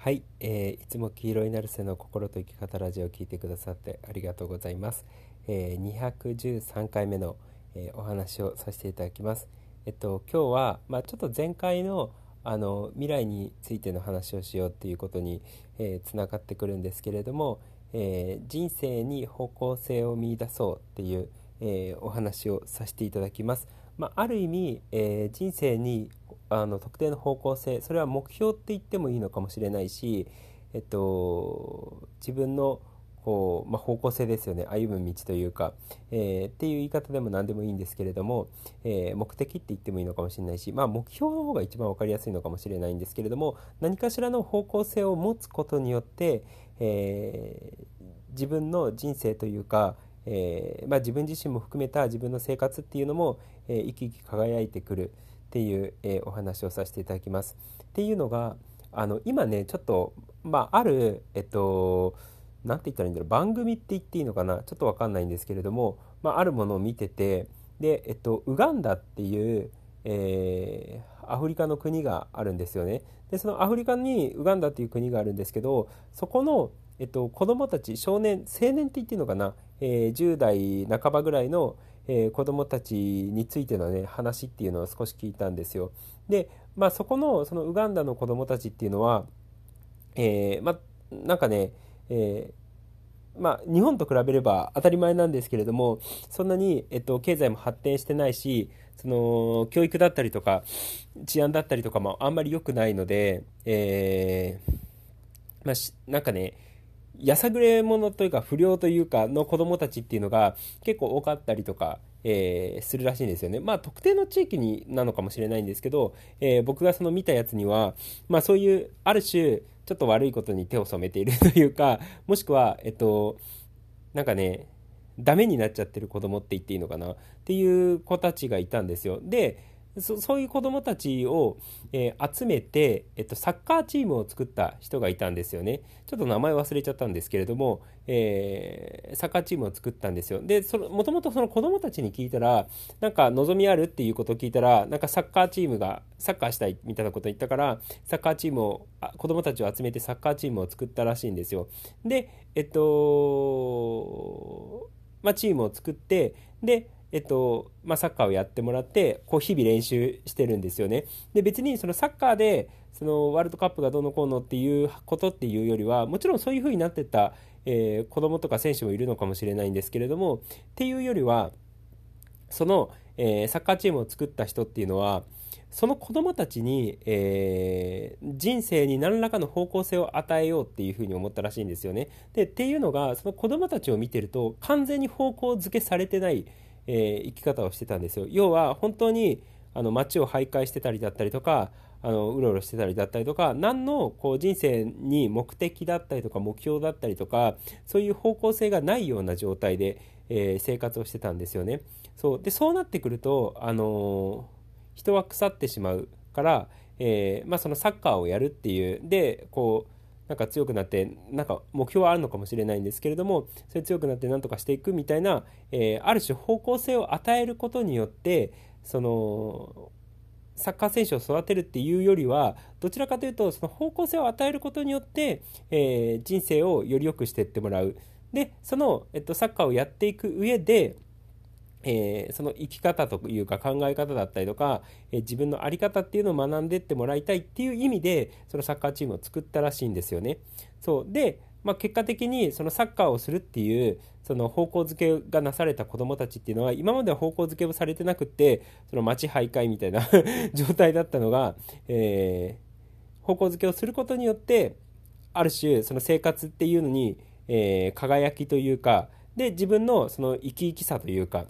はい、えー、いつも黄色いナルセの心と生き方ラジオを聞いてくださってありがとうございます。えー、213回目の、えー、お話をさせていただきます。えっと今日はまあ、ちょっと前回のあの未来についての話をしようっていうことに、えー、つながってくるんですけれども、えー、人生に方向性を見いだそうっていう、えー、お話をさせていただきます。まあ、ある意味、え人生にあの特定の方向性それは目標って言ってもいいのかもしれないし、えっと、自分のこう、まあ、方向性ですよね。歩む道というか、えー、っていう言い方でも何でもいいんですけれども、えー、目的って言ってもいいのかもしれないし、まあ、目標の方が一番分かりやすいのかもしれないんですけれども何かしらの方向性を持つことによって、えー、自分の人生というかえ、まあ、自分自身も含めた自分の生活っていうのも、え、生き生き輝いてくる、っていう、えー、お話をさせていただきます。っていうのがあの今ねちょっと、まあ、あるえっと何て言ったらいいんだろう番組って言っていいのかなちょっと分かんないんですけれども、まあ、あるものを見ててで、えっと、ウガンダっていう、えー、アフリカの国があるんですよね。でそのアフリカにウガンダっていう国があるんですけどそこの、えっと、子どもたち少年青年って言っていいのかな、えー、10代半ばぐらいの、えー、子どもたちについてのね話っていうのを少し聞いたんですよ。で、まあ、そこのそのウガンダの子どもたちっていうのは、えー、まあ、なんかね、えー、まあ、日本と比べれば当たり前なんですけれどもそんなに、えっと、経済も発展してないしその教育だったりとか治安だったりとかもあんまり良くないので、え、まあ、なんかねやさぐれ者というか不良というかの子供たちっていうのが結構多かったりとか、えー、するらしいんですよね。まあ特定の地域になのかもしれないんですけど、えー、僕がその見たやつには、まあそういうある種ちょっと悪いことに手を染めているというか、もしくは、えっと、なんかね、ダメになっちゃってる子供って言っていいのかな？っていう子たちがいたんですよ。で、そそういう子どもたちを、えー、集めて、えっと、サッカーチームを作った人がいたんですよね。ちょっと名前忘れちゃったんですけれども、えー、サッカーチームを作ったんですよ。で、もともとその子どもたちに聞いたら、なんか望みあるっていうことを聞いたら、なんかサッカーチームが、サッカーしたいみたいなことを言ったから、サッカーチームを、子どもたちを集めてサッカーチームを作ったらしいんですよ。で、えっと、まあ、チームを作って、で、えっとまあ、サッカーをやってもらってこう日々練習してるんですよね。で別にそのサッカーでそのワールドカップがどうのこうのっていうことっていうよりはもちろんそういう風になってった、えー、子供とか選手もいるのかもしれないんですけれどもっていうよりはその、えー、サッカーチームを作った人っていうのはその子供たちに、えー、人生に何らかの方向性を与えようっていうふうに思ったらしいんですよね。でっていうのがその子供たちを見てると完全に方向づけされてないえー、生き方をしてたんですよ。要は本当にあの街を徘徊してたりだったりとかあのうろうろしてたりだったりとか何のこう人生に目的だったりとか目標だったりとかそういう方向性がないような状態で、えー、生活をしてたんですよね。そう。でそうなってくると、あのー、人は腐ってしまうから、えーまあ、そのサッカーをやるっていう。でこうなんか強くなってなんか目標はあるのかもしれないんですけれどもそれ強くなって何とかしていくみたいな、えー、ある種方向性を与えることによってそのサッカー選手を育てるっていうよりはどちらかというとその方向性を与えることによって、えー、人生をより良くしていってもらう。でその、えっと、サッカーをやっていく上でえー、その生き方というか考え方だったりとか、えー、自分の在り方っていうのを学んでってもらいたいっていう意味でそのサッカーチームを作ったらしいんですよね。そうで、まあ、結果的にそのサッカーをするっていうその方向づけがなされた子どもたちっていうのは今までは方向づけをされてなくってその街徘徊みたいな 状態だったのが、えー、方向づけをすることによってある種その生活っていうのに、え、輝きというかで自分のその生き生きさというか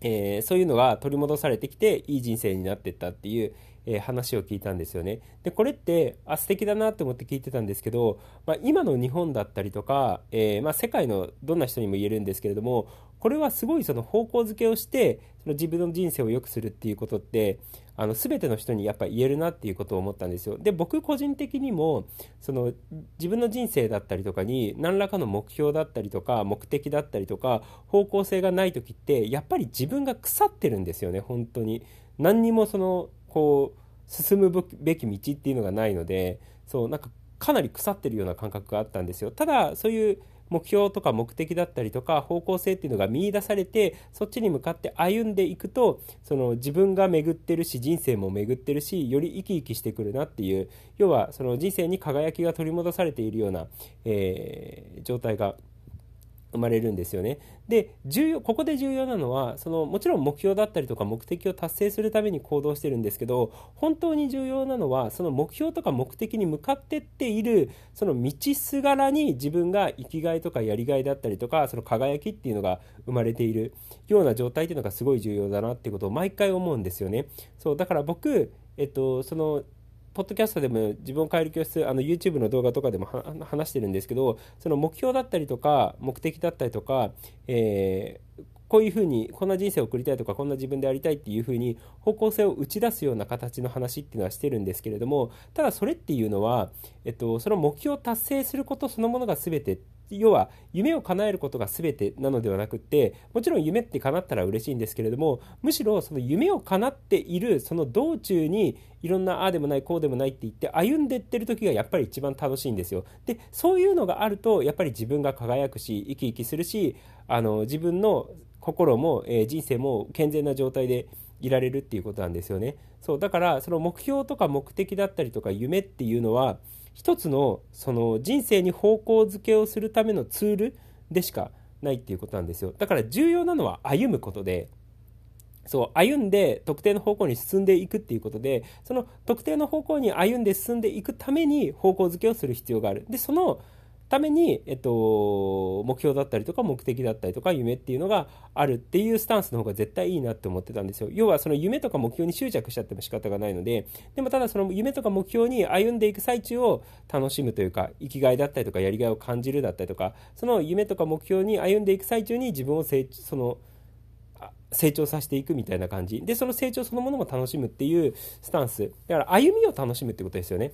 えー、そういうのが取り戻されてきていい人生になってったっていう、えー、話を聞いたんですよね。でこれってあ素敵だなと思って聞いてたんですけど、まあ、今の日本だったりとか、えー、まあ、世界のどんな人にも言えるんですけれどもこれはすごいその方向づけをしてその自分の人生を良くするっていうことってあの全ての人にやっぱ言えるなっていうことを思ったんですよ。で僕個人的にもその自分の人生だったりとかに何らかの目標だったりとか目的だったりとか方向性がない時ってやっぱり自分が腐ってるんですよね本当に。何にもそのこう進むべき道っていうのがないのでそうなんかかなり腐ってるような感覚があったんですよただそういう目標とか目的だったりとか方向性っていうのが見いだされてそっちに向かって歩んでいくとその自分が巡ってるし人生も巡ってるしより生き生きしてくるなっていう要はその人生に輝きが取り戻されているような、えー、状態が生まれるんですよね。で重要ここで重要なのはそのもちろん目標だったりとか目的を達成するために行動してるんですけど本当に重要なのはその目標とか目的に向かってっているその道すがらに自分が生きがいとかやりがいだったりとかその輝きっていうのが生まれているような状態っていうのがすごい重要だなってことを毎回思うんですよね。そうだから僕えっと、そのポッドキャストでも自分を変える教室あの YouTube の動画とかでも話してるんですけどその目標だったりとか目的だったりとか、えー、こういうふうにこんな人生を送りたいとかこんな自分でありたいっていうふうに方向性を打ち出すような形の話っていうのはしてるんですけれどもただそれっていうのは、えっと、その目標を達成することそのものが全て要は夢を叶えることが全てなのではなくてもちろん夢って叶ったら嬉しいんですけれどもむしろその夢を叶っているその道中にいろんなああでもないこうでもないって言って歩んでってる時がやっぱり一番楽しいんですよ。でそういうのがあるとやっぱり自分が輝くし生き生きするしあの自分の心も、えー、人生も健全な状態でいられるっていうことなんですよね。そうだからその目標とか目的だったりとか夢っていうのは一つのその人生に方向づけをするためのツールでしかないっていうことなんですよ。だから重要なのは歩むことでそう歩んで特定の方向に進んでいくっていうことでその特定の方向に歩んで進んでいくために方向づけをする必要がある。でそのために、えっと、目標だったりとか目的だったりとか夢っていうのがあるっていうスタンスの方が絶対いいなって思ってたんですよ。要はその夢とか目標に執着しちゃっても仕方がないので、でもただその夢とか目標に歩んでいく最中を楽しむというか、生きがいだったりとかやりがいを感じるだったりとか、その夢とか目標に歩んでいく最中に自分を成長、その、成長させていくみたいな感じ。でその成長そのものも楽しむっていうスタンス。だから歩みを楽しむってことですよね。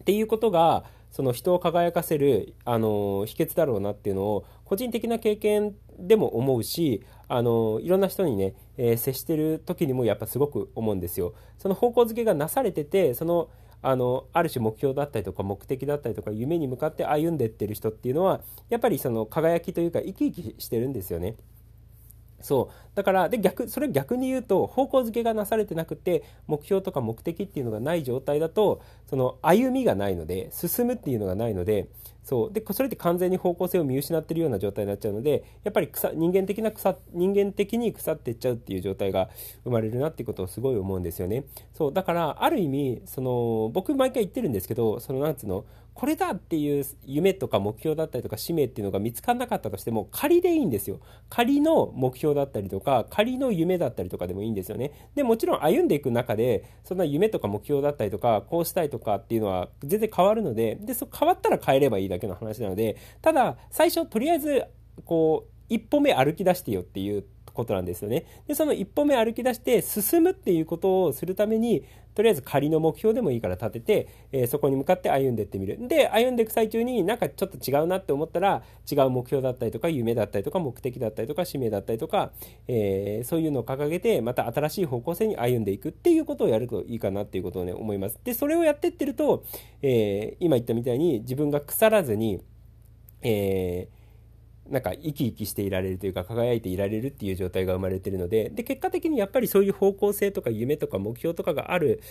っていうことがその人を輝かせるあの秘訣だろうなっていうのを個人的な経験でも思うしあのいろんな人にね、えー、接してる時にもやっぱすごく思うんですよ。その方向づけがなされててそのあのある種目標だったりとか目的だったりとか夢に向かって歩んでってる人っていうのはやっぱりその輝きというか生き生きしてるんですよね。そう。だからで逆それ逆に言うと方向づけがなされてなくて目標とか目的っていうのがない状態だとその歩みがないので進むっていうのがないのでそう。でそれって完全に方向性を見失ってるような状態になっちゃうのでやっぱり草人間的な草人間的に腐っていっちゃうっていう状態が生まれるなっていうことをすごい思うんですよね。そう。だからある意味その僕毎回言ってるんですけどそのなんつうのこれだっていう夢とか目標だったりとか使命っていうのが見つからなかったとしても仮でいいんですよ。仮の目標だったりとか仮の夢だったりとかでもいいんですよね。でもちろん歩んでいく中でそんな夢とか目標だったりとかこうしたいとかっていうのは全然変わるのででそ変わったら変えればいいだけの話なのでただ最初とりあえずこう一歩目歩き出してよっていうことなんですよね。で、その一歩目歩き出して進むっていうことをするために、とりあえず仮の目標でもいいから立てて、えー、そこに向かって歩んでいってみる。で、歩んでいく最中になんかちょっと違うなって思ったら、違う目標だったりとか、夢だったりとか、目的だったりとか、使命だったりとか、えー、そういうのを掲げて、また新しい方向性に歩んでいくっていうことをやるといいかなっていうことをね、思います。で、それをやってってると、えー、今言ったみたいに自分が腐らずに、えー、なんか生き生きしていられるというか輝いていられるっていう状態が生まれてるのでで結果的にやっぱりそういう方向性とか夢とか目標とかがある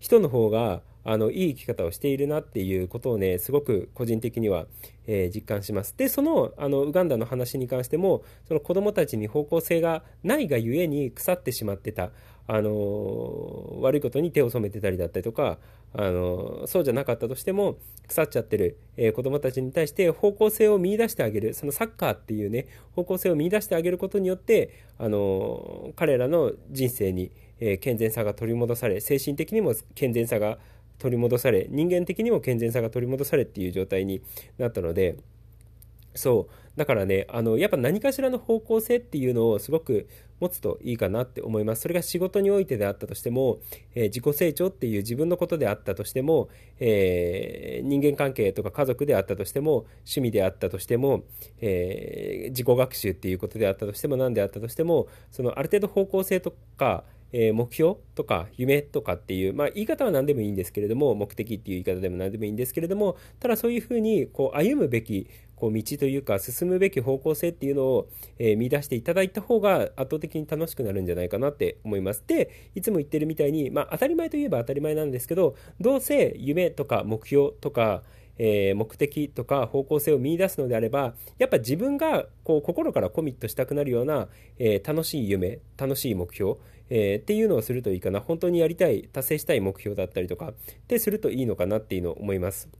人の方があのいい生き方をしているなっていうことをねすごく個人的には、えー、実感します。でそのあのウガンダの話に関してもその子どもたちに方向性がないがゆえに腐ってしまってたあの悪いことに手を染めてたりだったりとかあのそうじゃなかったとしても腐っちゃってる、えー、子どもたちに対して方向性を見いだしてあげる。そのサッカーっていうね方向性を見いだしてあげることによってあの彼らの人生に、えー、健全さが取り戻され精神的にも健全さが取り戻され人間的にも健全さが取り戻されっていう状態になったのでそう。だからねあのやっぱ何かしらの方向性っていうのをすごく持つといいかなって思います。それが仕事においてであったとしても、えー、自己成長っていう自分のことであったとしても、えー、人間関係とか家族であったとしても趣味であったとしても、えー、自己学習っていうことであったとしても何であったとしてもそのある程度方向性とかえー、目標とか夢とかっていう、まあ、言い方は何でもいいんですけれども目的っていう言い方でも何でもいいんですけれどもただそういうふうにこう歩むべきこう道というか進むべき方向性っていうのを、えー、見出していただいた方が圧倒的に楽しくなるんじゃないかなって思います。でいつも言ってるみたいに、まあ、当たり前といえば当たり前なんですけどどうせ夢とか目標とかえー、目的とか方向性を見いだすのであればやっぱ自分がこう心からコミットしたくなるような、えー、楽しい夢楽しい目標、えー、っていうのをするといいかな本当にやりたい達成したい目標だったりとかってするといいのかなっていうのを思います。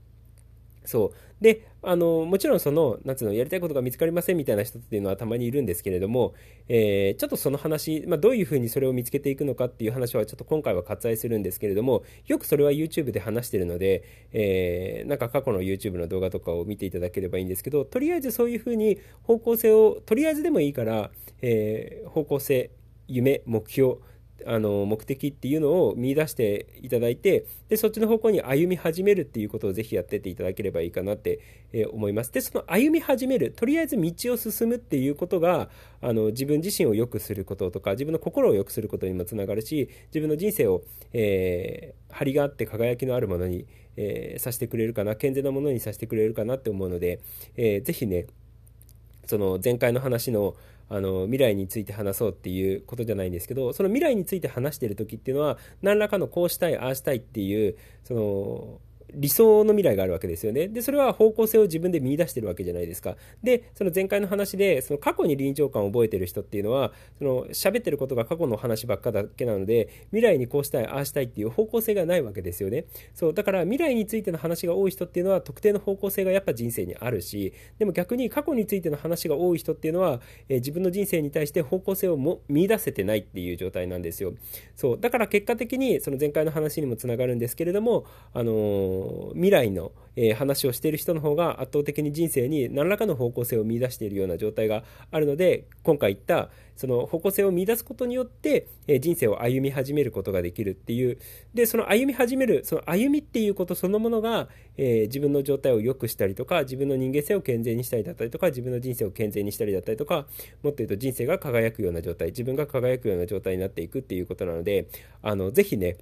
そう。で、あの、もちろんその、なんつうの、やりたいことが見つかりませんみたいな人っていうのはたまにいるんですけれども、えー、ちょっとその話、まあ、どういうふうにそれを見つけていくのかっていう話はちょっと今回は割愛するんですけれども、よくそれは YouTube で話してるので、えー、なんか過去の YouTube の動画とかを見ていただければいいんですけど、とりあえずそういうふうに方向性を、とりあえずでもいいから、えー、方向性、夢、目標、あの目的っていうのを見出していただいてでそっちの方向に歩み始めるっていうことをぜひやってっていただければいいかなって、え思います。でその歩み始めるとりあえず道を進むっていうことがあの自分自身を良くすることとか自分の心を良くすることにもつながるし自分の人生を、えー、張りがあって輝きのあるものに、えー、させてくれるかな健全なものにさせてくれるかなって思うので、えー、ぜひねその前回の話のあの未来について話そうっていうことじゃないんですけどその未来について話してる時っていうのは何らかのこうしたいああしたいっていうその理想の未来があるわけですよね。で、それは方向性を自分で見出してるわけじゃないですか。で、その前回の話で、その過去に臨場感を覚えてる人っていうのは、その喋ってることが過去の話ばっかだけなので、未来にこうしたい、ああしたいっていう方向性がないわけですよね。そう、だから未来についての話が多い人っていうのは、特定の方向性がやっぱ人生にあるし、でも逆に過去についての話が多い人っていうのは、えー、自分の人生に対して方向性をも見出せてないっていう状態なんですよ。そう、だから結果的に、その前回の話にもつながるんですけれども、あのー、未来の、え、話をしている人の方が圧倒的に人生に何らかの方向性を見出しているような状態があるので今回言ったその方向性を見出すことによって、え、人生を歩み始めることができるっていう。でその歩み始めるその歩みっていうことそのものが、え、自分の状態を良くしたりとか自分の人間性を健全にしたりだったりとか自分の人生を健全にしたりだったりとかもっと言うと人生が輝くような状態自分が輝くような状態になっていくっていうことなのであのぜひね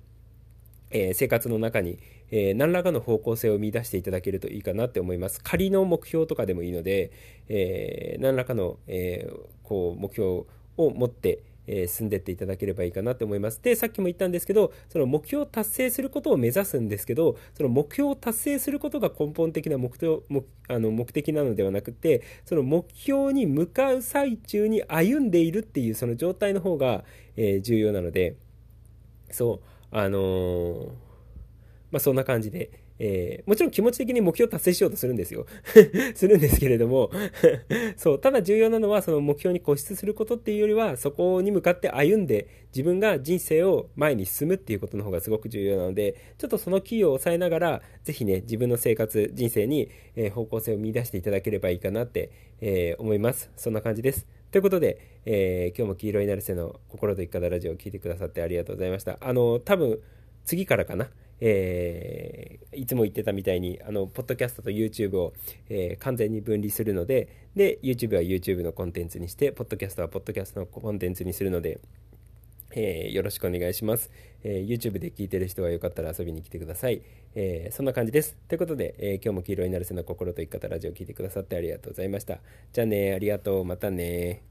え、生活の中に、えー、何らかの方向性を見出していただけるといいかなって思います。仮の目標とかでもいいので、えー、何らかの、えこう目標を持って、え進んでっていただければいいかなと思います。で、さっきも言ったんですけど、その目標を達成することを目指すんですけど、その目標を達成することが根本的な目標目あの目的なのではなくて、その目標に向かう最中に歩んでいるっていうその状態の方が、え重要なので、そう。あの、まあ、そんな感じで、えー、もちろん気持ち的に目標達成しようとするんですよ。するんですけれども そう、ただ重要なのはその目標に固執することっていうよりは、そこに向かって歩んで自分が人生を前に進むっていうことの方がすごく重要なので、ちょっとそのキーを抑えながら、ぜひね、自分の生活、人生に、え方向性を見出していただければいいかなって、えー、思います。そんな感じです。ということで、えー、今日も黄色いなるせの心と生き方ラジオを聞いてくださってありがとうございました。あの、多分、次からかな、えー、いつも言ってたみたいに、あの、ポッドキャストと YouTube を、えー、完全に分離するので、で、YouTube は YouTube のコンテンツにして、ポッドキャストはポッドキャストのコンテンツにするので、えー、よろしくお願いします、え、YouTube で聞いてる人はよかったら遊びに来てください。え、そんな感じです。ということで、え今日も黄色になるせの心と生き方ラジオを聞いてくださってありがとうございました。じゃあね、ありがとう。またね。